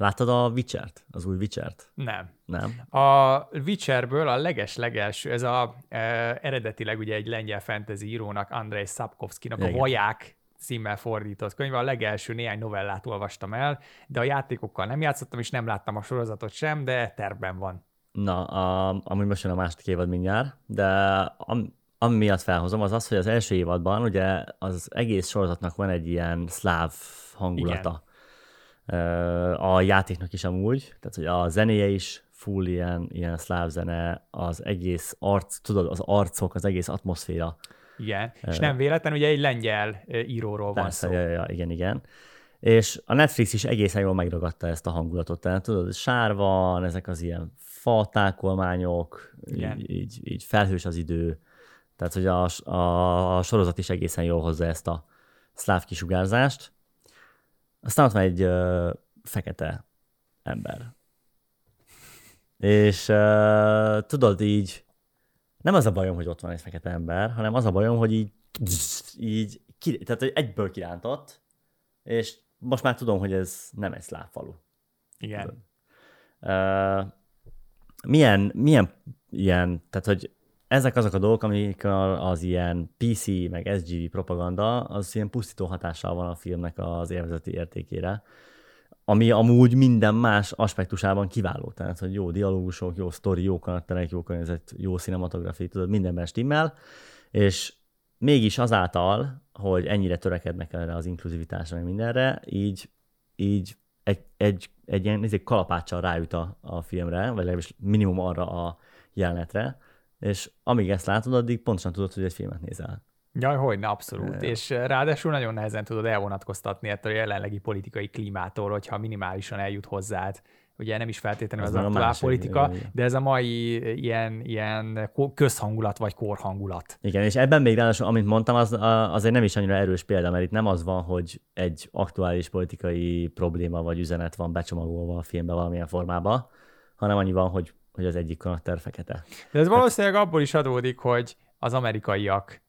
Láttad a Witcher-t? Az új Witcher-t? Nem. Nem? A Witcherből a leges-legelső, ez a e, eredetileg ugye egy lengyel fantasy írónak, Andrei Sapkowskinak a Igen. Vaják címmel fordított könyv. A legelső néhány novellát olvastam el, de a játékokkal nem játszottam, és nem láttam a sorozatot sem, de tervben van. Na, a, amúgy most jön a második évad mindjárt, de am, ami miatt felhozom, az az, hogy az első évadban ugye az egész sorozatnak van egy ilyen szláv hangulata. Ö, A játéknak is amúgy, tehát hogy a zenéje is full ilyen, ilyen szláv zene, az egész arc, tudod, az arcok, az egész atmoszféra. Igen. És nem véletlen, ugye egy lengyel íróról van Persze, szó. ja, ja, igen, igen. És a Netflix is egészen jól megragadta ezt a hangulatot. Tehát tudod, sár van, ezek az ilyen fa tákolmányok, Igen. így, így, így felhős az idő. Tehát, hogy a, a, a sorozat is egészen jól hozza ezt a szláv kisugárzást. Aztán ott van egy ö, fekete ember. És ö, tudod, így nem az a bajom, hogy ott van egy fekete ember, hanem az a bajom, hogy így, így ki, tehát hogy egyből kirántott, és most már tudom, hogy ez nem egy szláv falu. Igen. Uh, milyen, milyen ilyen, tehát hogy ezek azok a dolgok, amik az ilyen PC meg SGV propaganda, az ilyen pusztító hatással van a filmnek az élvezeti értékére, ami amúgy minden más aspektusában kiváló. Tehát, hogy jó dialógusok, jó sztori, jó karakterek, jó környezet, jó cinematografia, tudod, mindenben stimmel, és mégis azáltal, hogy ennyire törekednek erre az inkluzivitásra, mindenre, így, így egy, egy, egy ilyen egy kalapáccsal rájut a, a filmre, vagy legalábbis minimum arra a jelenetre, és amíg ezt látod, addig pontosan tudod, hogy egy filmet nézel. Jaj, hogyne, abszolút. És eh, ráadásul nagyon nehezen tudod elvonatkoztatni ettől a jelenlegi politikai klímától, hogyha minimálisan eljut hozzád. Ugye nem is feltétlenül Az az, aktuál politika, de ez a mai ilyen, ilyen ko- közhangulat vagy korhangulat. Igen, és ebben még ráadásul, amit mondtam, az azért nem is annyira erős példa, mert itt nem az van, hogy egy aktuális politikai probléma vagy üzenet van becsomagolva a filmbe valamilyen formában, hanem annyi van, hogy, hogy az egyik karakter fekete. De ez valószínűleg abból is adódik, hogy az amerikaiak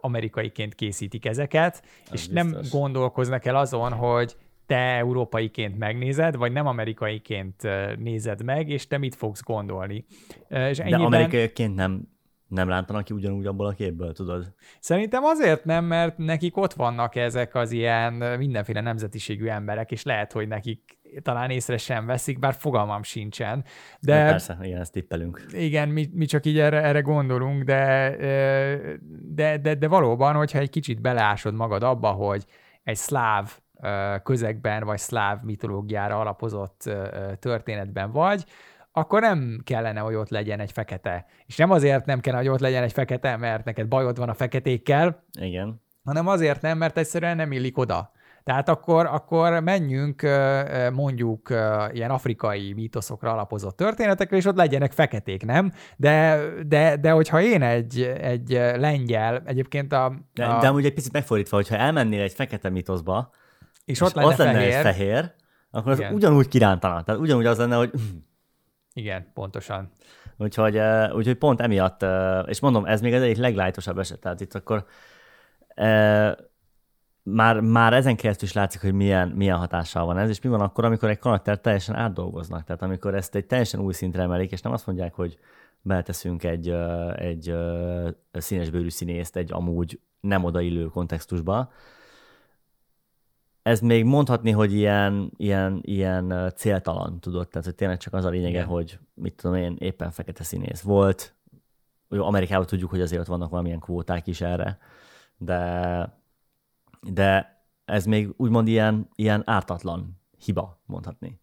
amerikaiként készítik ezeket, és nem biztos. gondolkoznak el azon, hogy te európaiként megnézed, vagy nem amerikaiként nézed meg, és te mit fogsz gondolni. És De ennyiben... amerikaiként nem, nem rántanak ki ugyanúgy abból a képből, tudod? Szerintem azért nem, mert nekik ott vannak ezek az ilyen mindenféle nemzetiségű emberek, és lehet, hogy nekik talán észre sem veszik, bár fogalmam sincsen. De De persze, igen, ezt tippelünk. igen, mi, mi csak így erre, erre gondolunk, de, de, de, de valóban, hogyha egy kicsit beleásod magad abba, hogy egy szláv közegben, vagy szláv mitológiára alapozott történetben vagy, akkor nem kellene, hogy ott legyen egy fekete. És nem azért nem kellene, hogy ott legyen egy fekete, mert neked bajod van a feketékkel, Igen. hanem azért nem, mert egyszerűen nem illik oda. Tehát akkor, akkor menjünk mondjuk ilyen afrikai mítoszokra alapozott történetekre, és ott legyenek feketék, nem? De, de, de hogyha én egy, egy lengyel, egyébként a... De, a de amúgy egy picit megfordítva, hogyha elmennél egy fekete mitoszba, és és ott lenne, lenne fehér, egy fehér, akkor az Igen. ugyanúgy kirántana. Tehát ugyanúgy az lenne, hogy Igen, pontosan. Úgyhogy, úgyhogy pont emiatt, és mondom, ez még az egyik leglájtosabb eset, tehát itt akkor már, már ezen keresztül is látszik, hogy milyen, milyen hatással van ez, és mi van akkor, amikor egy karakter teljesen átdolgoznak, tehát amikor ezt egy teljesen új szintre emelik, és nem azt mondják, hogy beleteszünk egy, egy színesbőrű színészt egy amúgy nem odaillő kontextusba, ez még mondhatni, hogy ilyen, ilyen, ilyen céltalan, tudod, tehát hogy tényleg csak az a lényege, Igen. hogy mit tudom én, éppen fekete színész volt. Jó, Amerikában tudjuk, hogy azért ott vannak valamilyen kvóták is erre, de, de ez még úgymond ilyen, ilyen ártatlan hiba, mondhatni.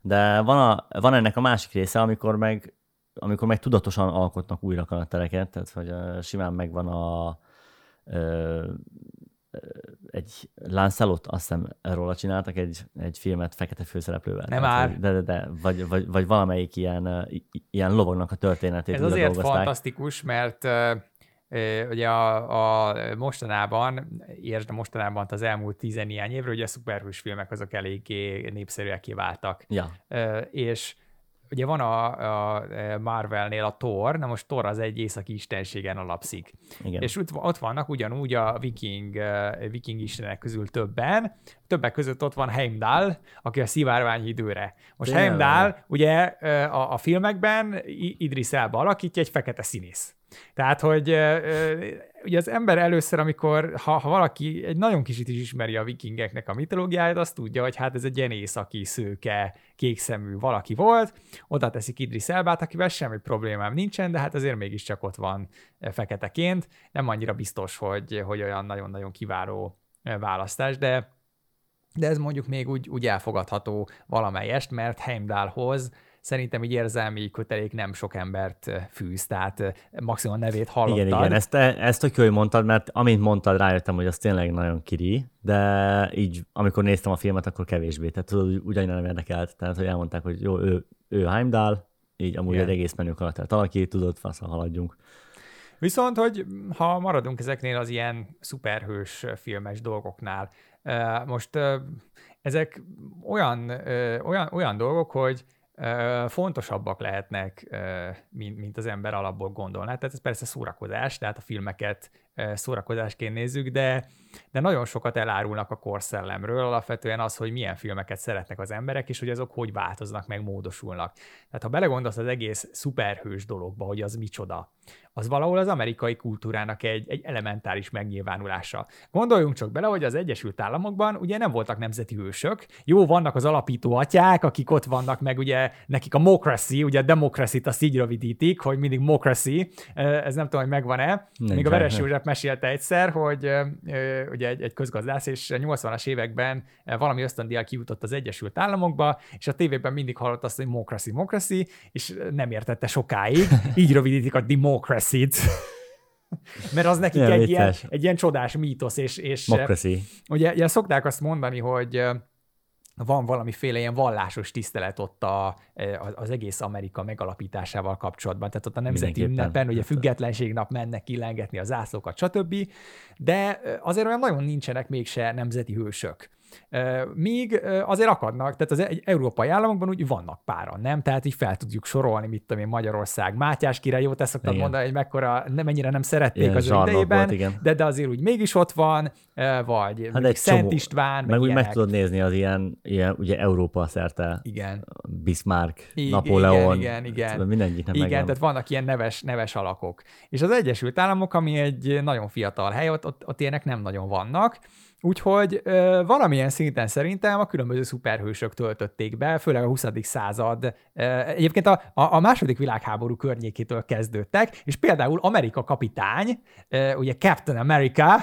De van, a, van ennek a másik része, amikor meg, amikor meg tudatosan alkotnak újra karaktereket, tehát hogy simán megvan a ö, egy Lancelot, azt hiszem róla csináltak egy, egy filmet fekete főszereplővel. Nem Tehát, már. De, de, de, vagy, vagy, vagy valamelyik ilyen, ilyen lovagnak a történetét Ez azért dolgozták. fantasztikus, mert ugye a, a mostanában, értsd a mostanában az elmúlt tizennéhány évről, ugye a szuperhős filmek azok eléggé népszerűek váltak. Ja, és ugye van a, a Marvelnél a Thor, na most Thor az egy északi istenségen alapszik. Igen. És ott, ott vannak ugyanúgy a viking, viking istenek közül többen, többek között ott van Heimdall, aki a szivárvány időre. Most Tényleg. Heimdall ugye a, a filmekben Idris Elba alakítja egy fekete színész. Tehát, hogy ugye az ember először, amikor, ha, ha valaki egy nagyon kicsit is ismeri a vikingeknek a mitológiáját, azt tudja, hogy hát ez egy ilyen északi, szőke, kékszemű valaki volt, oda teszik Idris Elbát, akivel semmi problémám nincsen, de hát azért mégiscsak ott van feketeként. Nem annyira biztos, hogy, hogy olyan nagyon-nagyon kiváló választás, de de ez mondjuk még úgy, úgy elfogadható valamelyest, mert Heimdallhoz szerintem így érzelmi kötelék nem sok embert fűz, tehát maximum a nevét hallottad. Igen, igen, ezt, ezt tök jó, hogy mondtad, mert amint mondtad, rájöttem, hogy az tényleg nagyon kiri, de így, amikor néztem a filmet, akkor kevésbé, tehát tudod, ugyanilyen nem érdekelt, tehát hogy elmondták, hogy jó, ő, ő Heimdall, így amúgy igen. egy egész menő karaktert alakít, tudod, faszal haladjunk. Viszont, hogy ha maradunk ezeknél az ilyen szuperhős filmes dolgoknál, most ezek olyan, olyan, olyan dolgok, hogy fontosabbak lehetnek, mint, az ember alapból gondolná. Tehát ez persze szórakozás, tehát a filmeket szórakozásként nézzük, de, de nagyon sokat elárulnak a korszellemről, alapvetően az, hogy milyen filmeket szeretnek az emberek, és hogy azok hogy változnak, meg módosulnak. Tehát ha belegondolsz az egész szuperhős dologba, hogy az micsoda, az valahol az amerikai kultúrának egy, egy elementáris megnyilvánulása. Gondoljunk csak bele, hogy az Egyesült Államokban ugye nem voltak nemzeti hősök. Jó, vannak az alapító atyák, akik ott vannak, meg ugye nekik a democracy, ugye a democracy-t azt így rövidítik, hogy mindig democracy, ez nem tudom, hogy megvan-e. Még a Veres József mesélte egyszer, hogy ugye egy, egy közgazdász, és 80-as években valami ösztöndíjjal kijutott az Egyesült Államokba, és a tévében mindig hallott azt, hogy democracy, democracy, és nem értette sokáig. Így rövidítik a democracy-t. Mert az nekik egy ilyen, egy ilyen csodás mítosz, és, és Democracy. ugye, ugye szokták azt mondani, hogy van valamiféle ilyen vallásos tisztelet ott a, az egész Amerika megalapításával kapcsolatban. Tehát ott a nemzeti ünnepen, ugye függetlenség nap mennek killengetni a zászlókat, stb. De azért olyan nagyon nincsenek mégse nemzeti hősök. Míg azért akadnak, tehát az egy európai államokban úgy vannak páran, nem? Tehát így fel tudjuk sorolni, mit tudom én, Magyarország, Mátyás király, jó, te szoktad igen. mondani, hogy mekkora, nem mennyire nem szerették igen, az idejében, volt, igen. De, de azért úgy mégis ott van, vagy hát egy Szent csomó, István, meg, meg úgy meg tudod nézni az ilyen, ilyen ugye Európa szerte, igen. Bismarck, I- Napóleon, igen, igen, igen. mindegyik nem Igen, megvan. tehát vannak ilyen neves, neves alakok. És az Egyesült Államok, ami egy nagyon fiatal hely, ott, ott, ott ilyenek nem nagyon vannak, Úgyhogy ö, valamilyen szinten szerintem a különböző szuperhősök töltötték be, főleg a 20. század. Ö, egyébként a, a, a második világháború környékétől kezdődtek, és például Amerika kapitány, ö, ugye Captain America,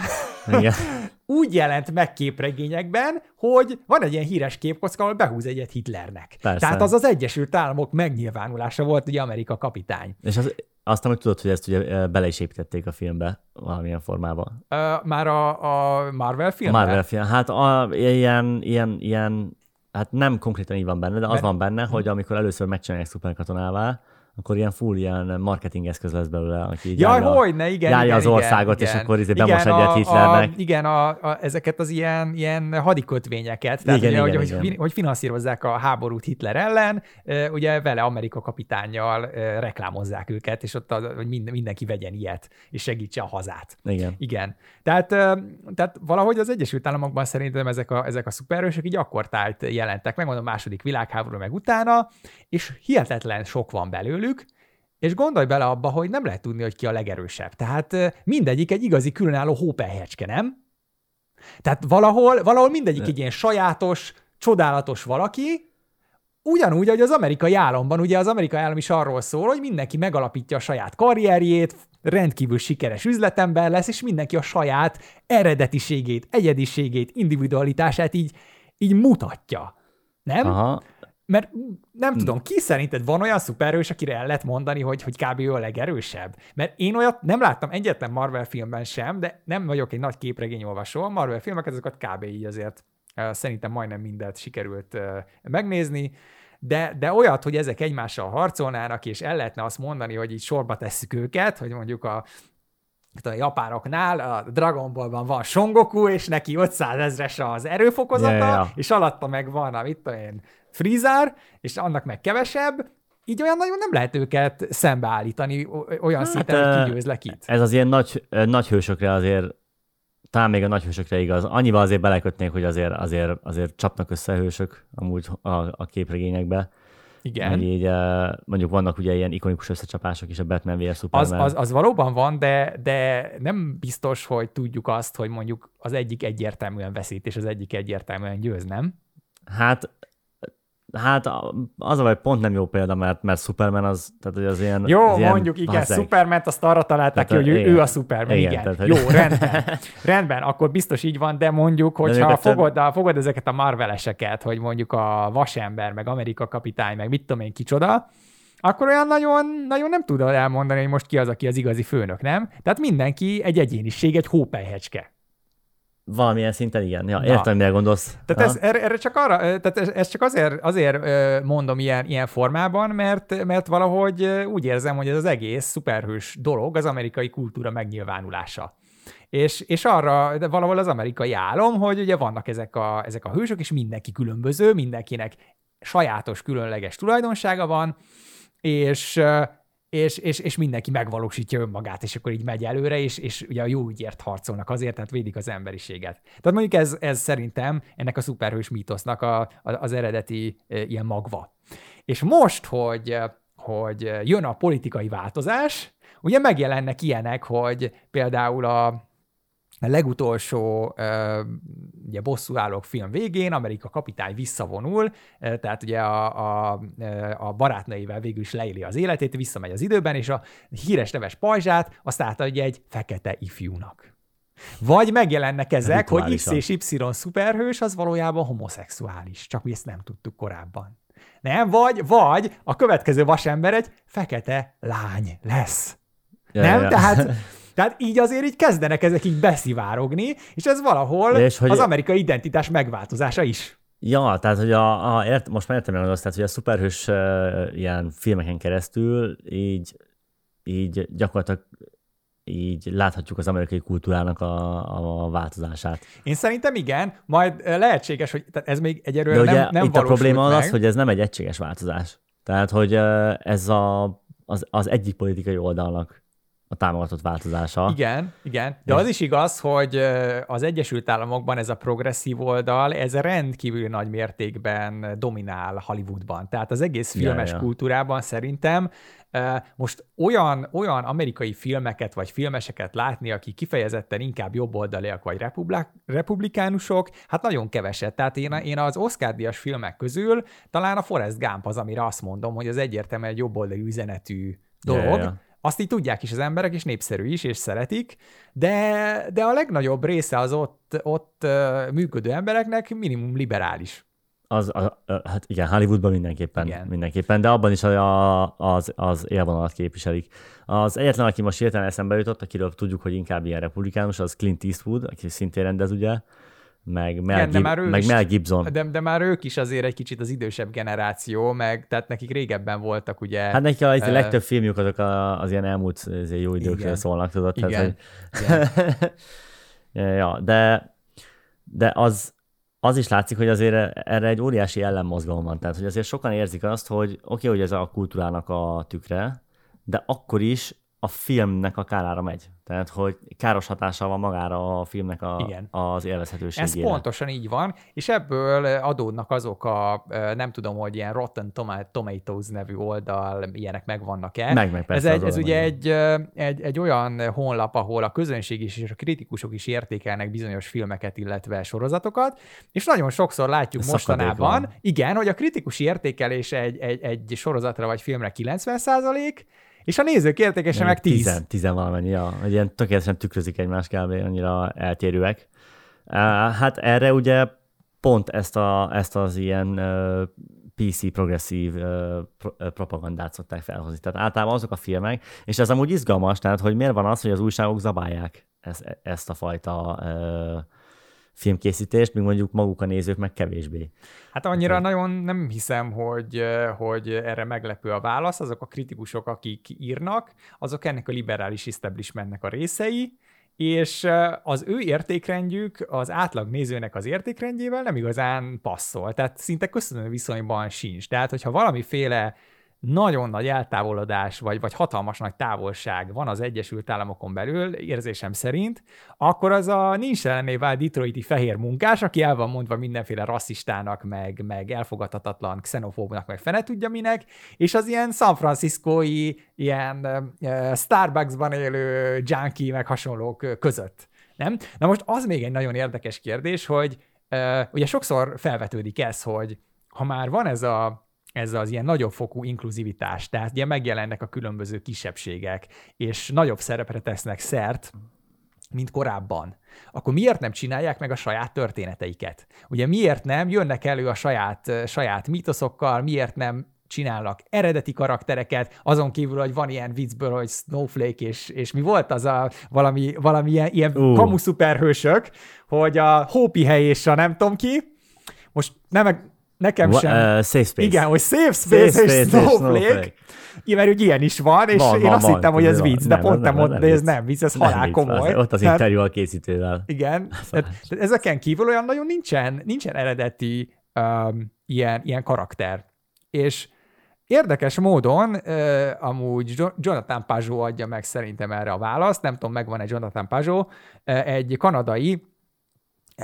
Igen. úgy jelent meg képregényekben, hogy van egy ilyen híres képkocka, ahol behúz egyet Hitlernek. Persze. Tehát az az Egyesült Államok megnyilvánulása volt, ugye Amerika kapitány. És az azt hogy tudod, hogy ezt ugye bele is építették a filmbe valamilyen formában. Uh, már a, a Marvel film? A Marvel film. Hát a, ilyen, ilyen, ilyen, hát nem konkrétan így van benne, de az Mert... van benne, hogy amikor először megcsinálják szuperkatonává, akkor ilyen full ilyen marketing eszköz lesz belőle, aki így Jaj, hogy ne, igen, járja igen, az országot, igen, és akkor izé bemos egyet Hitlernek. A, igen, a, a, ezeket az ilyen, ilyen hadikötvényeket, tehát igen, ugye, igen, hogy, igen. Hogy, hogy finanszírozzák a háborút Hitler ellen, ugye vele Amerika kapitányjal reklámozzák őket, és ott az, hogy mindenki vegyen ilyet, és segítse a hazát. Igen. Igen. Tehát, tehát valahogy az Egyesült Államokban szerintem ezek a, ezek a szuperősök így akkor tájt jelentek, megmondom, a második világháború meg utána, és hihetetlen sok van belőlük, belőlük, és gondolj bele abba, hogy nem lehet tudni, hogy ki a legerősebb. Tehát mindegyik egy igazi különálló hópelyhecske, nem? Tehát valahol, valahol mindegyik egy ilyen sajátos, csodálatos valaki, ugyanúgy, hogy az amerikai államban, ugye az amerikai állam is arról szól, hogy mindenki megalapítja a saját karrierjét, rendkívül sikeres üzletember lesz, és mindenki a saját eredetiségét, egyediségét, individualitását így, így mutatja. Nem? Aha mert nem hm. tudom, ki szerinted van olyan szuperhős, akire el lehet mondani, hogy, hogy kb. ő a legerősebb? Mert én olyat nem láttam egyetlen Marvel filmben sem, de nem vagyok egy nagy képregényolvasó. A Marvel filmeket, azokat kb. így azért szerintem majdnem mindent sikerült megnézni, de, de olyat, hogy ezek egymással harcolnának, és el lehetne azt mondani, hogy így sorba tesszük őket, hogy mondjuk a a japánoknál a Dragon Ballban van Son Goku, és neki 500 ezres az erőfokozata, yeah, yeah. és alatta meg van a, mit tudom én, Freezer, és annak meg kevesebb, így olyan nagyon nem lehet őket szembeállítani olyan hát, szinten, hogy kigyőzlek itt. Ez az ilyen nagy, nagy hősökre azért talán még a nagy hősökre igaz. Annyival azért belekötnék, hogy azért, azért, azért csapnak össze hősök amúgy a, a képregényekbe. Igen. Meg így, mondjuk vannak ugye ilyen ikonikus összecsapások is a Batman vs. Superman. Az, az, az valóban van, de, de nem biztos, hogy tudjuk azt, hogy mondjuk az egyik egyértelműen veszít, és az egyik egyértelműen győz, nem? Hát Hát az a vagy pont nem jó példa, mert, mert Superman az, tehát hogy az ilyen... Jó, az mondjuk ilyen igen, Superman azt arra találták tehát, ki, hogy ő, ő a Superman, igen. igen. Tehát, hogy... Jó, rendben. rendben, akkor biztos így van, de mondjuk, hogyha de fogod, a, fogod ezeket a Marveleseket, hogy mondjuk a Vasember, meg Amerika kapitány, meg mit tudom én kicsoda, akkor olyan nagyon, nagyon nem tudod elmondani, hogy most ki az, aki az igazi főnök, nem? Tehát mindenki egy egyéniség, egy hópelyhecske. Valamilyen szinten igen. Ja, értem, mire gondolsz. Tehát ez, erre, erre, csak arra, tehát ez, ez csak azért, azért mondom ilyen, ilyen formában, mert, mert valahogy úgy érzem, hogy ez az egész szuperhős dolog az amerikai kultúra megnyilvánulása. És, és arra de valahol az amerikai álom, hogy ugye vannak ezek a, ezek a hősök, és mindenki különböző, mindenkinek sajátos, különleges tulajdonsága van, és, és, és, és mindenki megvalósítja önmagát, és akkor így megy előre, és, és ugye a jó ügyért harcolnak azért, tehát védik az emberiséget. Tehát mondjuk ez, ez szerintem ennek a szuperhős mítosznak a, a, az eredeti e, ilyen magva. És most, hogy, hogy jön a politikai változás, ugye megjelennek ilyenek, hogy például a, a legutolsó ugye bosszúállók film végén Amerika kapitány visszavonul, tehát ugye a, a, a barátnőivel végül is leéli az életét, visszamegy az időben, és a híres neves pajzsát azt átadja egy fekete ifjúnak. Vagy megjelennek ezek, hogy X és Y szuperhős, az valójában homoszexuális, csak mi ezt nem tudtuk korábban. Nem, vagy, vagy a következő vasember egy fekete lány lesz. Ja, nem? Ja. Tehát Tehát így azért így kezdenek ezek így beszivárogni, és ez valahol és hogy... az amerikai identitás megváltozása is. Ja, tehát hogy a, a ért, most már értem el azt, tehát hogy a szuperhős uh, ilyen filmeken keresztül így, így gyakorlatilag így láthatjuk az amerikai kultúrának a, a változását. Én szerintem igen, majd lehetséges, hogy tehát ez még egyelőre nem, nem itt a probléma meg. az, hogy ez nem egy egységes változás. Tehát, hogy ez a, az, az egyik politikai oldalnak a támogatott változása. Igen, igen. De az is igaz, hogy az Egyesült Államokban ez a progresszív oldal, ez rendkívül nagy mértékben dominál Hollywoodban. Tehát az egész filmes ja, ja. kultúrában szerintem most olyan, olyan amerikai filmeket vagy filmeseket látni, akik kifejezetten inkább jobboldaliak vagy republik, republikánusok, hát nagyon keveset. Tehát én, én az Oscar-díjas filmek közül talán a Forrest Gump az, amire azt mondom, hogy az egyértelműen egy jobboldali üzenetű dolog. Ja, ja. Azt így tudják is az emberek, és népszerű is, és szeretik, de, de a legnagyobb része az ott, ott működő embereknek minimum liberális. Az, a, a, hát igen, Hollywoodban mindenképpen, igen. mindenképpen, de abban is a, az, az élvonalat képviselik. Az egyetlen, aki most hirtelen eszembe jutott, akiről tudjuk, hogy inkább ilyen republikánus, az Clint Eastwood, aki szintén rendez, ugye, meg Mel, Igen, Gib- már meg is, Mel Gibson. De, de már ők is azért egy kicsit az idősebb generáció, meg tehát nekik régebben voltak ugye... Hát nekik a, uh, legtöbb filmjük azok a, az ilyen elmúlt azért jó időkről szólnak, tudod? Igen, tehát, hogy... igen. ja, de, de az, az is látszik, hogy azért erre egy óriási ellenmozgalom van. Tehát, hogy azért sokan érzik azt, hogy oké, okay, hogy ez a kultúrának a tükre, de akkor is a filmnek a kárára megy. Tehát, hogy káros hatása van magára a filmnek a, Igen. az élvezhetőségére. Ez pontosan így van, és ebből adódnak azok a, nem tudom, hogy ilyen Rotten Tomatoes nevű oldal, ilyenek megvannak-e. Meg, meg persze, Ez, egy, ez ugye egy, egy, egy olyan honlap, ahol a közönség is és a kritikusok is értékelnek bizonyos filmeket, illetve sorozatokat, és nagyon sokszor látjuk ez mostanában, igen, hogy a kritikusi értékelés egy, egy, egy sorozatra vagy filmre 90 és a nézők értékese meg 10. 10, 10 valamennyi, ja. Hogy ilyen tökéletesen tükrözik egymást kb. annyira eltérőek. Hát erre ugye pont ezt, a, ezt az ilyen PC progresszív propagandát szokták felhozni. Tehát általában azok a filmek, és ez amúgy izgalmas, tehát hogy miért van az, hogy az újságok zabálják ezt, ezt a fajta filmkészítést, míg mondjuk maguk a nézők meg kevésbé. Hát annyira hát, nagyon nem hiszem, hogy, hogy erre meglepő a válasz. Azok a kritikusok, akik írnak, azok ennek a liberális establishmentnek a részei, és az ő értékrendjük az átlag nézőnek az értékrendjével nem igazán passzol, tehát szinte köszönő viszonyban sincs. Tehát, hogyha valamiféle nagyon nagy eltávolodás, vagy, vagy hatalmas nagy távolság van az Egyesült Államokon belül, érzésem szerint, akkor az a nincs ellené vált detroiti fehér munkás, aki el van mondva mindenféle rasszistának, meg, meg elfogadhatatlan xenofóbnak, meg fene tudja minek, és az ilyen San Franciscói, ilyen uh, Starbucksban élő junkie, meg hasonlók között. Nem? Na most az még egy nagyon érdekes kérdés, hogy uh, ugye sokszor felvetődik ez, hogy ha már van ez a ez az ilyen nagyobb fokú inkluzivitás, tehát ugye megjelennek a különböző kisebbségek, és nagyobb szerepre tesznek szert, mint korábban, akkor miért nem csinálják meg a saját történeteiket? Ugye miért nem jönnek elő a saját, saját mítoszokkal, miért nem csinálnak eredeti karaktereket, azon kívül, hogy van ilyen viccből, hogy Snowflake, és, és mi volt az a valami, valami ilyen, ilyen uh. kamu szuperhősök, hogy a Hópi hely és a nem tudom ki, most nem, Nekem sem. Uh, safe Space. Igen, hogy Safe Space, safe space és Snowflake. snowflake. Igen, mert ilyen is van, és van, én van, azt van, hittem, hogy ez vicc, de nem, pont nem, nem, ez nem vicc, ez nem halál vicc, komoly. Az, ott az interjú a készítővel. Igen, tehát, tehát ezeken kívül olyan nagyon nincsen, nincsen eredeti um, ilyen, ilyen karakter. És Érdekes módon uh, amúgy Jonathan Pajot adja meg szerintem erre a választ, nem tudom, megvan-e Jonathan Pajot, egy kanadai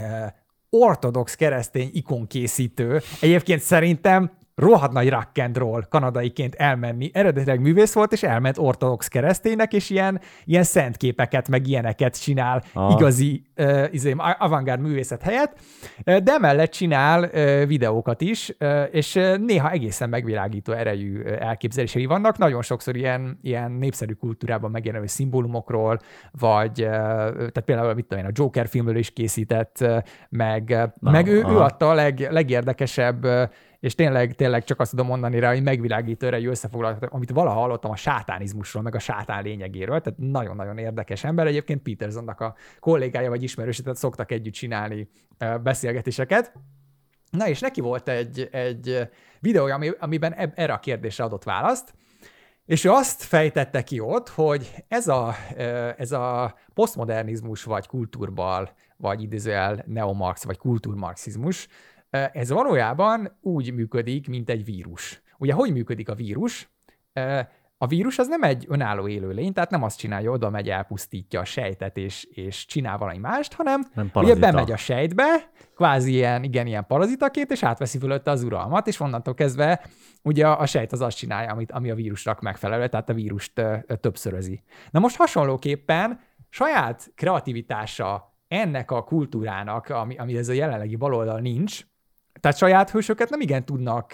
uh, ortodox keresztény ikonkészítő. Egyébként szerintem rohadt nagy rock and roll kanadaiként elmenni. Eredetileg művész volt, és elment ortodox kereszténynek, és ilyen, ilyen szent képeket, meg ilyeneket csinál ah. igazi uh, izé, avantgárd művészet helyett, de emellett csinál uh, videókat is, uh, és néha egészen megvilágító erejű elképzelései vannak. Nagyon sokszor ilyen, ilyen népszerű kultúrában megjelenő szimbólumokról, vagy uh, tehát például mit tudom én, a Joker filmről is készített, uh, meg, ah, meg ő, ő adta a leg, legérdekesebb és tényleg, tényleg csak azt tudom mondani rá, hogy megvilágító erejű összefoglalat, amit valaha hallottam a sátánizmusról, meg a sátán lényegéről, tehát nagyon-nagyon érdekes ember. Egyébként Petersonnak a kollégája vagy ismerőse, tehát szoktak együtt csinálni beszélgetéseket. Na és neki volt egy, egy videója, ami, amiben erre a kérdésre adott választ, és ő azt fejtette ki ott, hogy ez a, ez a posztmodernizmus, vagy kultúrbal, vagy idézőjel neomarx, vagy kultúrmarxizmus, ez valójában úgy működik, mint egy vírus. Ugye, hogy működik a vírus? A vírus az nem egy önálló élőlény, tehát nem azt csinálja, oda megy, elpusztítja a sejtet, és, és csinál valami mást, hanem nem ugye bemegy a sejtbe, kvázi ilyen, igen, ilyen parazitaként, és átveszi fölötte az uralmat, és onnantól kezdve ugye a sejt az azt csinálja, amit, ami a vírusnak megfelelő, tehát a vírust ö, ö, többszörözi. Na most hasonlóképpen saját kreativitása ennek a kultúrának, ami, ami ez a jelenlegi baloldal nincs, tehát saját hősöket nem igen tudnak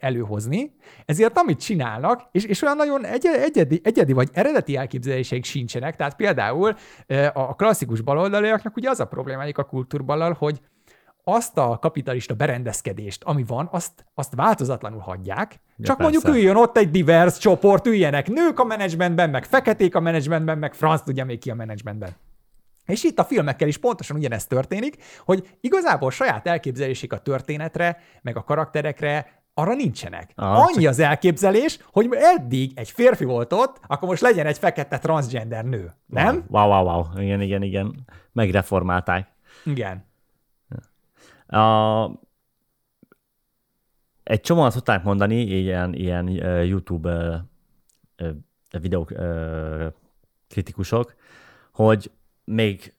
előhozni, ezért amit csinálnak, és, és olyan nagyon egy, egyedi, egyedi vagy eredeti elképzeléseik sincsenek, tehát például a klasszikus baloldaliaknak ugye az a problémájuk a kultúrballal, hogy azt a kapitalista berendezkedést, ami van, azt, azt változatlanul hagyják, ja, csak persze. mondjuk üljön ott egy divers csoport, üljenek nők a menedzsmentben, meg feketék a menedzsmentben, meg franc tudja még ki a menedzsmentben. És itt a filmekkel is pontosan ugyanezt történik, hogy igazából saját elképzelésük a történetre, meg a karakterekre arra nincsenek. Aha, Annyi az elképzelés, hogy eddig egy férfi volt ott, akkor most legyen egy fekete transgender nő. Nem? Wow, wow, wow. Igen, igen, igen. Megreformálták. Igen. A, egy csomóan szokták mondani, ilyen, ilyen uh, YouTube uh, uh, videók uh, kritikusok, hogy még,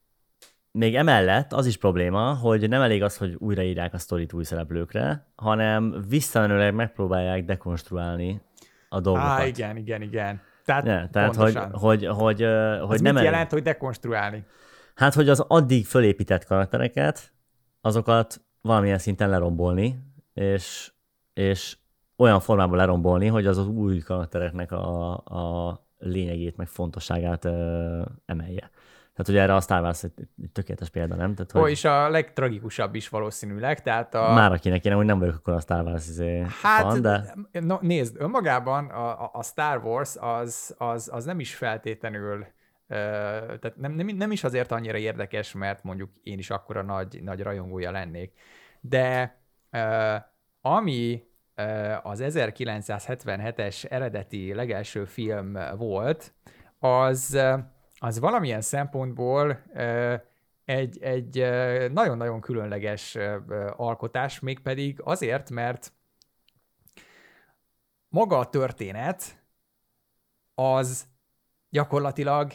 még emellett az is probléma, hogy nem elég az, hogy újraírják a sztorit új szereplőkre, hanem visszamenőleg megpróbálják dekonstruálni a dolgokat. Á, igen, igen, igen. Tehát, ja, tehát hogy, hogy, hogy, hogy Ez nem mit jelent, hogy dekonstruálni? Hát, hogy az addig fölépített karaktereket, azokat valamilyen szinten lerombolni, és, és olyan formában lerombolni, hogy az az új karaktereknek a, a lényegét, meg fontosságát ö, emelje. Tehát, hogy erre a Star Wars egy, egy tökéletes példa, nem? Tehát, hogy... Ó, és a legtragikusabb is valószínűleg, tehát a... Már akinek én úgy nem vagyok akkor a Star Wars izé hát, fan, de... No, nézd, önmagában a, a Star Wars az, az, az nem is feltétlenül tehát nem, nem, nem is azért annyira érdekes, mert mondjuk én is akkora nagy, nagy rajongója lennék. De ami az 1977-es eredeti legelső film volt, az az valamilyen szempontból egy, egy nagyon-nagyon különleges alkotás, mégpedig azért, mert maga a történet az gyakorlatilag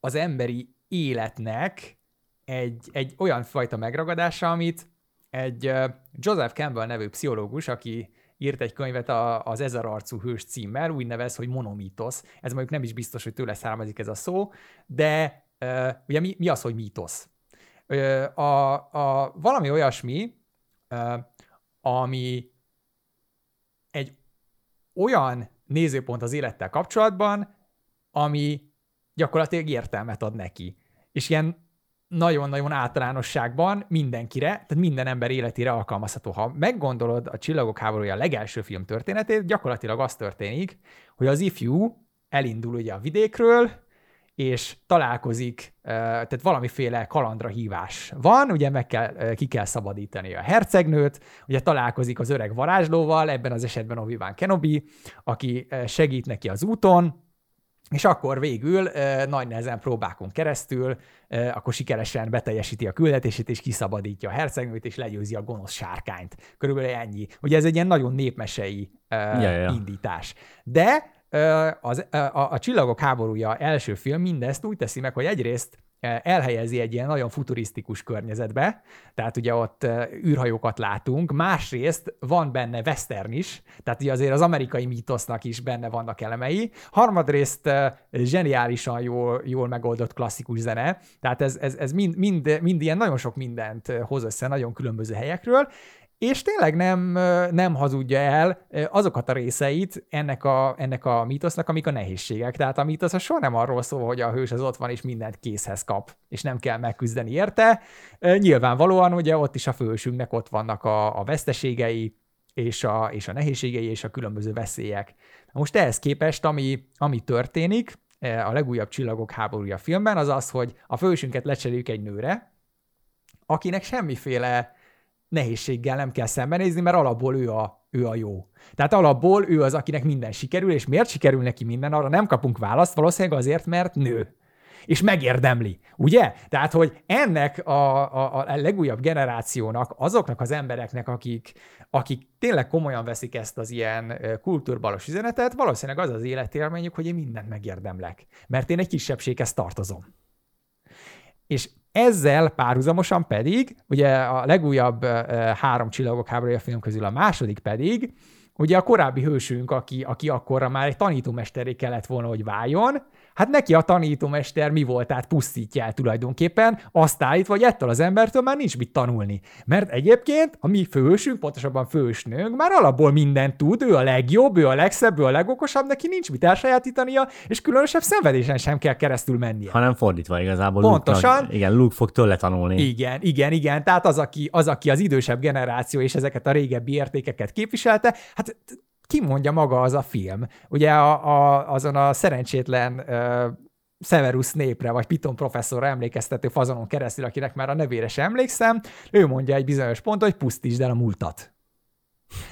az emberi életnek egy, egy olyan fajta megragadása, amit egy Joseph Campbell nevű pszichológus, aki írt egy könyvet az Ezer arcú hős címmel, úgy nevez, hogy monomítosz. Ez mondjuk nem is biztos, hogy tőle származik ez a szó, de ugye mi, mi az, hogy mítosz? A, a, valami olyasmi, ami egy olyan nézőpont az élettel kapcsolatban, ami gyakorlatilag értelmet ad neki. És ilyen nagyon-nagyon általánosságban mindenkire, tehát minden ember életére alkalmazható. Ha meggondolod a Csillagok háborúja legelső film történetét, gyakorlatilag az történik, hogy az ifjú elindul ugye a vidékről, és találkozik, tehát valamiféle kalandra hívás van, ugye meg kell, ki kell szabadítani a hercegnőt, ugye találkozik az öreg varázslóval, ebben az esetben Obi-Wan Kenobi, aki segít neki az úton, és akkor végül nagy nehezen próbákon keresztül, akkor sikeresen beteljesíti a küldetését, és kiszabadítja a hercegnőt, és legyőzi a gonosz sárkányt. Körülbelül ennyi. Ugye ez egy ilyen nagyon népmesei ja, ja. indítás. De az, a, a, a Csillagok háborúja első film mindezt úgy teszi meg, hogy egyrészt elhelyezi egy ilyen nagyon futurisztikus környezetbe, tehát ugye ott űrhajókat látunk, másrészt van benne western is, tehát ugye azért az amerikai mítosznak is benne vannak elemei, harmadrészt zseniálisan jól, jól megoldott klasszikus zene, tehát ez, ez, ez mind, mind, mind ilyen nagyon sok mindent hoz össze nagyon különböző helyekről, és tényleg nem, nem hazudja el azokat a részeit ennek a, ennek a mítosznak, amik a nehézségek. Tehát a mítosz soha nem arról szól, hogy a hős az ott van, és mindent készhez kap, és nem kell megküzdeni érte. Nyilvánvalóan ugye ott is a fősünknek ott vannak a, a veszteségei, és a, és a nehézségei, és a különböző veszélyek. Most ehhez képest, ami, ami történik, a legújabb Csillagok háborúja filmben, az az, hogy a fősünket lecseréljük egy nőre, akinek semmiféle nehézséggel nem kell szembenézni, mert alapból ő a, ő a jó. Tehát alapból ő az, akinek minden sikerül, és miért sikerül neki minden, arra nem kapunk választ, valószínűleg azért, mert nő. És megérdemli, ugye? Tehát, hogy ennek a, a, a legújabb generációnak, azoknak az embereknek, akik, akik tényleg komolyan veszik ezt az ilyen kultúrbalos üzenetet, valószínűleg az az életélményük, hogy én mindent megérdemlek, mert én egy kisebbséghez tartozom. És ezzel párhuzamosan pedig, ugye a legújabb három csillagok háborúja film közül a második pedig, ugye a korábbi hősünk, aki, aki akkorra már egy tanítómesteré kellett volna, hogy váljon, Hát neki a tanítómester mi volt, tehát pusztítja el tulajdonképpen, azt állít, vagy ettől az embertől már nincs mit tanulni. Mert egyébként a mi fősünk, pontosabban fősnőnk már alapból mindent tud, ő a legjobb, ő a legszebb, ő a legokosabb, neki nincs mit elsajátítania, és különösebb szenvedésen sem kell keresztül mennie. Hanem fordítva igazából. Pontosan. Luke, igen, Luke fog tőle tanulni. Igen, igen, igen. Tehát az aki, az, aki az idősebb generáció és ezeket a régebbi értékeket képviselte, hát kimondja maga az a film. Ugye a, a, azon a szerencsétlen uh, Severus népre, vagy Piton professzorra emlékeztető fazonon keresztül, akinek már a nevére sem emlékszem, ő mondja egy bizonyos pont, hogy pusztítsd el a múltat.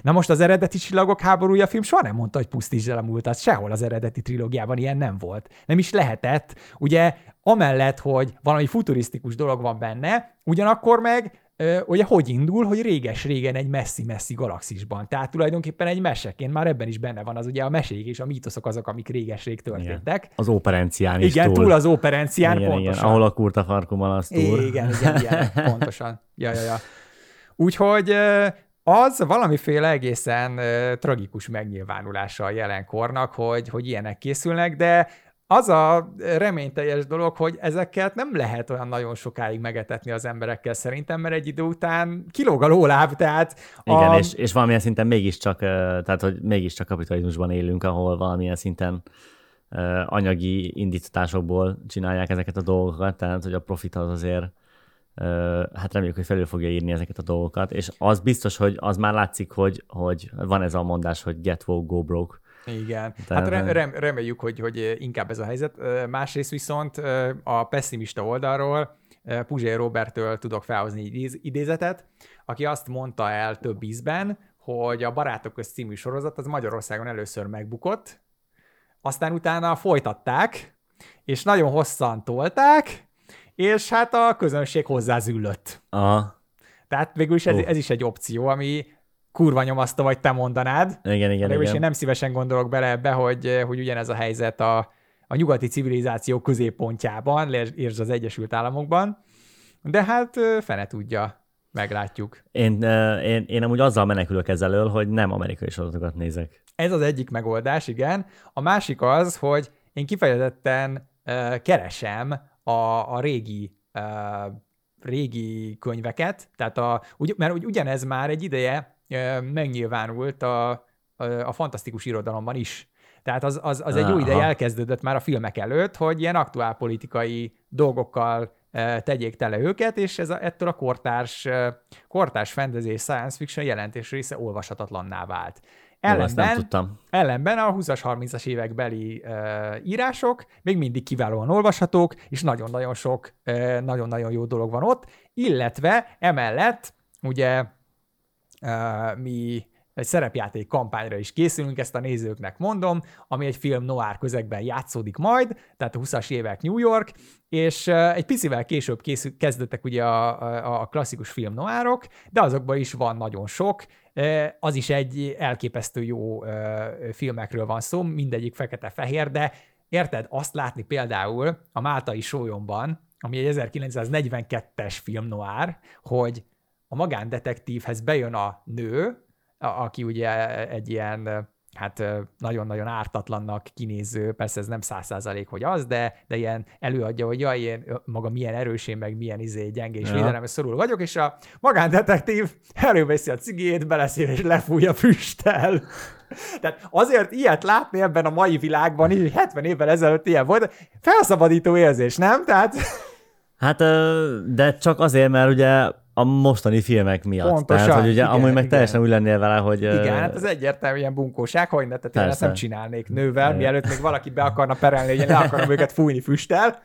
Na most az eredeti Csillagok háborúja film soha nem mondta, hogy pusztítsd el a múltat, sehol az eredeti trilógiában ilyen nem volt. Nem is lehetett. Ugye amellett, hogy valami futurisztikus dolog van benne, ugyanakkor meg ugye hogy indul, hogy réges-régen egy messzi-messzi galaxisban. Tehát tulajdonképpen egy meseként már ebben is benne van az ugye a mesék és a mítoszok azok, amik réges-rég történtek. Igen. Az operencián is Igen, túl, túl az operencián, igen, pontosan. Igen, ahol a kurta farkumal az túl. Igen, igen, igen, pontosan. Ja, ja, ja. Úgyhogy az valamiféle egészen tragikus megnyilvánulása a jelenkornak, hogy, hogy ilyenek készülnek, de az a reményteljes dolog, hogy ezeket nem lehet olyan nagyon sokáig megetetni az emberekkel szerintem, mert egy idő után kilóg a lóláb, tehát... A... Igen, és, és valamilyen szinten mégiscsak, tehát hogy mégiscsak kapitalizmusban élünk, ahol valamilyen szinten anyagi indítatásokból csinálják ezeket a dolgokat, tehát hogy a profit az azért hát reméljük, hogy felül fogja írni ezeket a dolgokat, és az biztos, hogy az már látszik, hogy, hogy van ez a mondás, hogy get woke, go broke, igen, De hát rem, reméljük, hogy, hogy inkább ez a helyzet. Másrészt viszont a pessimista oldalról Puzsé Robertől tudok felhozni egy idézetet, aki azt mondta el több ízben, hogy a Barátok közt című sorozat az Magyarországon először megbukott, aztán utána folytatták, és nagyon hosszan tolták, és hát a közönség hozzázüllött. Aha. Tehát végül is ez, ez is egy opció, ami kurva nyomasztó, vagy te mondanád. Igen, igen, De igen. én nem szívesen gondolok bele ebbe, hogy, hogy ugyanez a helyzet a, a nyugati civilizáció középpontjában, és az Egyesült Államokban. De hát ö, fene tudja, meglátjuk. Én, eh, én, én amúgy azzal menekülök ezelől, hogy nem amerikai sorozatokat nézek. Ez az egyik megoldás, igen. A másik az, hogy én kifejezetten uh, keresem a, a régi uh, régi könyveket, tehát a, ugy, mert ugy, ugyanez már egy ideje megnyilvánult a, a, a fantasztikus irodalomban is. Tehát az, az, az egy jó ideje elkezdődött már a filmek előtt, hogy ilyen aktuál politikai dolgokkal tegyék tele őket, és ez a, ettől a kortárs, kortárs fantasy és science fiction jelentés része olvashatatlanná vált. Ellenben, nem tudtam. ellenben a 20-as, 30-as évekbeli uh, írások még mindig kiválóan olvashatók, és nagyon-nagyon sok, uh, nagyon-nagyon jó dolog van ott, illetve emellett ugye mi egy szerepjáték kampányra is készülünk, ezt a nézőknek mondom, ami egy film noir közegben játszódik majd, tehát a 20-as évek New York, és egy picivel később készül, kezdődtek ugye a, a, a klasszikus film noárok, de azokban is van nagyon sok, az is egy elképesztő jó filmekről van szó, mindegyik fekete-fehér, de érted, azt látni például a Máltai Sólyomban, ami egy 1942-es film noir, hogy a magándetektívhez bejön a nő, aki ugye egy ilyen hát nagyon-nagyon ártatlannak kinéző, persze ez nem száz százalék, hogy az, de, de ilyen előadja, hogy jaj, én maga milyen erősén, meg milyen izé gyenge és ja. védelemre szorul vagyok, és a magándetektív előveszi a cigét, beleszél és lefújja füsttel. Tehát azért ilyet látni ebben a mai világban, így 70 évvel ezelőtt ilyen volt, felszabadító érzés, nem? Tehát... Hát, de csak azért, mert ugye a mostani filmek miatt. Pontosan, Tehát, hogy ugye igen, amúgy meg igen. teljesen úgy lennél vele, hogy... Igen, hát ez egyértelműen bunkóság, hogy ne, tehát én ezt nem csinálnék nővel, mielőtt még valaki be akarna perelni, hogy én le akarom őket fújni füsttel.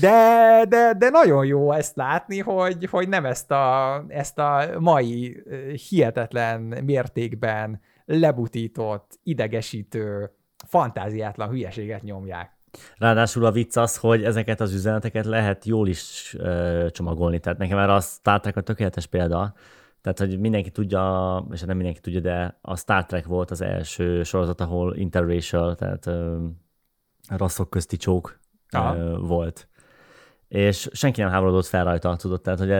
De, de, de nagyon jó ezt látni, hogy, hogy nem ezt a, ezt a mai hihetetlen mértékben lebutított, idegesítő, fantáziátlan hülyeséget nyomják. Ráadásul a vicc az, hogy ezeket az üzeneteket lehet jól is ö, csomagolni. Tehát nekem már a Star Trek a tökéletes példa. Tehát, hogy mindenki tudja, és nem mindenki tudja, de a Star Trek volt az első sorozat, ahol interracial, tehát ö, rasszok közti csók ö, volt. És senki nem háborodott fel rajta, tudod, tehát, hogy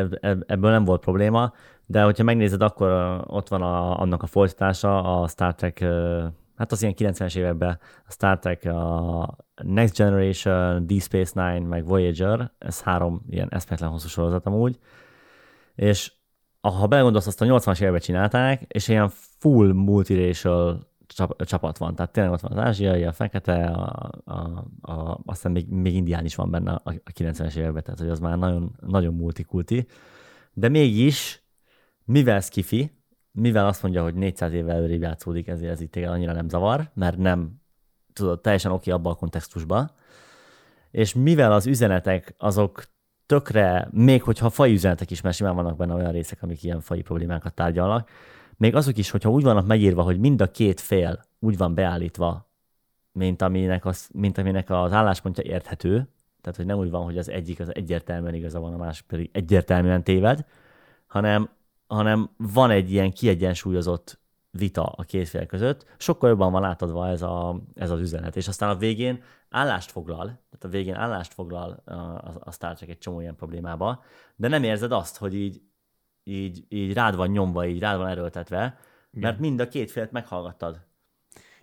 ebből nem volt probléma, de hogyha megnézed, akkor ott van a, annak a folytatása, a Star Trek hát az ilyen 90-es években a Star Trek, a Next Generation, Deep Space Nine, meg Voyager, ez három ilyen eszmetlen hosszú sorozat amúgy, és ha belegondolsz, azt a 80-as években csinálták, és ilyen full multiracial csap, csapat van, tehát tényleg ott van az ázsiai, a fekete, a, a, a, aztán még, még indián is van benne a, a 90-es években, tehát hogy az már nagyon, nagyon multikulti, de mégis, mivel skifi, mivel azt mondja, hogy 400 évvel előrébb játszódik, ezért ez itt téged annyira nem zavar, mert nem tudod, teljesen oké abban a kontextusban, és mivel az üzenetek azok tökre, még hogyha fai üzenetek is, mert simán vannak benne olyan részek, amik ilyen fai problémákat tárgyalnak, még azok is, hogyha úgy vannak megírva, hogy mind a két fél úgy van beállítva, mint aminek az, mint aminek az álláspontja érthető, tehát hogy nem úgy van, hogy az egyik az egyértelműen igaza van, a másik pedig egyértelműen téved, hanem hanem van egy ilyen kiegyensúlyozott vita a két fél között, sokkal jobban van átadva ez, a, ez az üzenet. És aztán a végén állást foglal, tehát a végén állást foglal a, a Star Trek egy csomó ilyen problémába, de nem érzed azt, hogy így, így, így rád van nyomva, így rád van erőltetve, mert mind a két félt meghallgattad.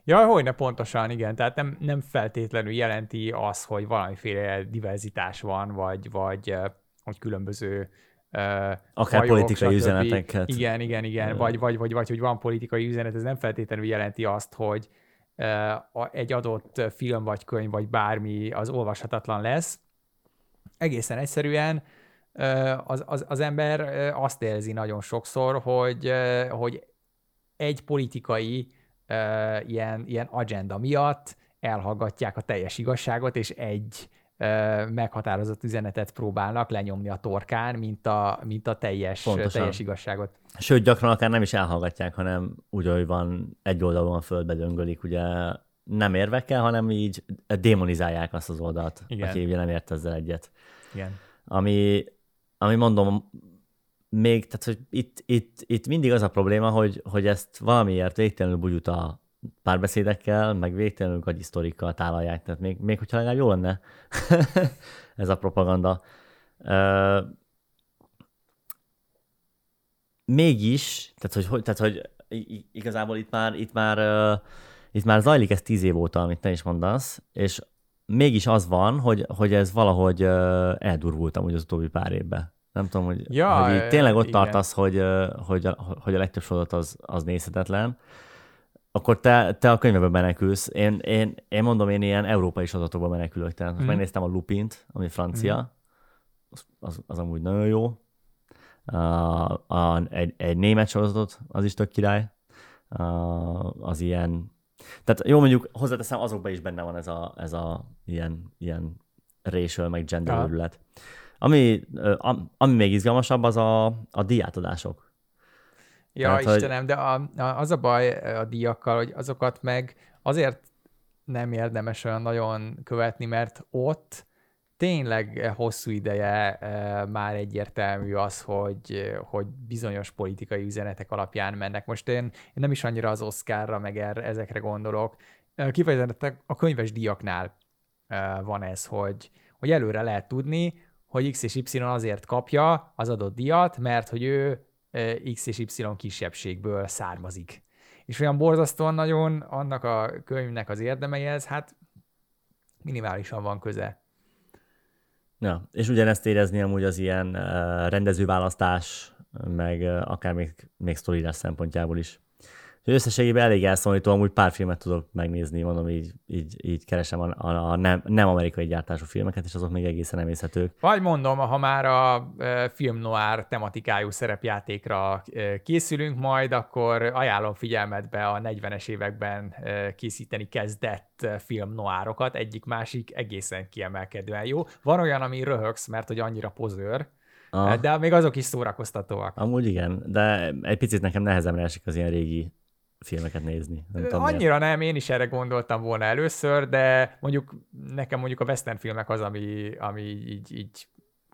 Ja, hogy ne pontosan, igen. Tehát nem, nem feltétlenül jelenti az, hogy valamiféle diverzitás van, vagy, vagy hogy különböző Akár fajok, politikai stb. üzeneteket. Igen, igen, igen. Vagy, vagy, vagy, vagy, hogy van politikai üzenet, ez nem feltétlenül jelenti azt, hogy egy adott film, vagy könyv, vagy bármi az olvashatatlan lesz. Egészen egyszerűen az, az, az ember azt érzi nagyon sokszor, hogy, hogy egy politikai ilyen, ilyen agenda miatt elhallgatják a teljes igazságot, és egy meghatározott üzenetet próbálnak lenyomni a torkán, mint a, mint a teljes, teljes igazságot. Sőt, gyakran akár nem is elhallgatják, hanem úgy, hogy van egy oldalon földbe döngölik, ugye nem érvekkel, hanem így démonizálják azt az oldalt, Igen. aki ugye nem ért ezzel egyet. Igen. Ami, ami mondom, még, tehát hogy itt, itt, itt mindig az a probléma, hogy, hogy ezt valamiért végtelenül bugyuta párbeszédekkel, meg végtelenül gagyi sztorikkal tálalják, tehát még, még hogyha legalább jó lenne ez a propaganda. Uh, mégis, tehát hogy, tehát hogy igazából itt már, itt már, uh, itt már zajlik ez tíz év óta, amit te is mondasz, és mégis az van, hogy, hogy ez valahogy uh, eldurvult amúgy az utóbbi pár évben. Nem tudom, hogy, ja, hogy így tényleg ott igen. tartasz, hogy, hogy, a, hogy a legtöbb sorozat az, az nézhetetlen, akkor te, te a könyvebe menekülsz. Én, én, én mondom, én ilyen európai sorozatokba menekülök. Tehát mm. megnéztem a Lupint, ami francia, mm. az, az, az amúgy nagyon jó. A, a, egy, egy német sorozatot, az is tök király. A, az ilyen tehát jó, mondjuk hozzáteszem, azokban is benne van ez a, ez a ilyen, ilyen racial, meg gender ja. Ami, ami még izgalmasabb, az a, a díjátadások. Ja, Tehát, Istenem, hogy... de a, a, az a baj a díjakkal, hogy azokat meg azért nem érdemes olyan nagyon követni, mert ott tényleg hosszú ideje e, már egyértelmű az, hogy, hogy bizonyos politikai üzenetek alapján mennek. Most én, én nem is annyira az Oscarra, meg er, ezekre gondolok. Kifejezetten a könyves díjaknál e, van ez, hogy, hogy előre lehet tudni, hogy X és Y azért kapja az adott díjat, mert hogy ő X és Y kisebbségből származik. És olyan borzasztóan nagyon annak a könyvnek az érdemeihez, hát minimálisan van köze. Ja, és ugyanezt érezni amúgy az ilyen rendezőválasztás, meg akár még, még sztorírás szempontjából is. Összességében elég elszomorító, amúgy pár filmet tudok megnézni, mondom, így, így, így keresem a, a, a nem, nem amerikai gyártású filmeket, és azok még egészen emészhetők. Vagy mondom, ha már a film noir tematikájú szerepjátékra készülünk majd, akkor ajánlom figyelmetbe a 40-es években készíteni kezdett film noirokat, egyik-másik egészen kiemelkedően jó. Van olyan, ami röhögsz, mert hogy annyira pozőr, Ah. De még azok is szórakoztatóak. Amúgy igen, de egy picit nekem nehezemre esik az ilyen régi filmeket nézni. Nem tudom, Annyira miért. nem, én is erre gondoltam volna először, de mondjuk nekem mondjuk a western filmek az, ami, ami így, így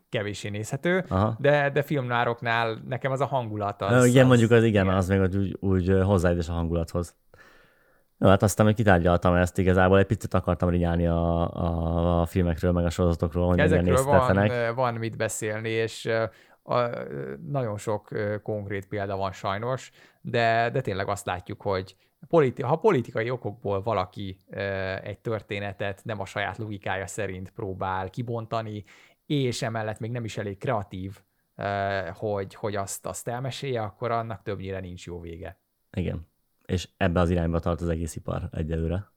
kevéssé nézhető, Aha. de, de filmnároknál nekem az a hangulat az... Igen, az, mondjuk az igen, igen. az még úgy, úgy hozzájön a hangulathoz. Jó, hát aztán még kitárgyaltam ezt, igazából egy picit akartam rinyálni a, a, a filmekről, meg a sorozatokról, hogy Ezekről van, van mit beszélni, és a, nagyon sok konkrét példa van sajnos, de, de tényleg azt látjuk, hogy politi- ha politikai okokból valaki egy történetet nem a saját logikája szerint próbál kibontani, és emellett még nem is elég kreatív, hogy, hogy azt, azt elmesélje, akkor annak többnyire nincs jó vége. Igen. És ebbe az irányba tart az egész ipar egyelőre.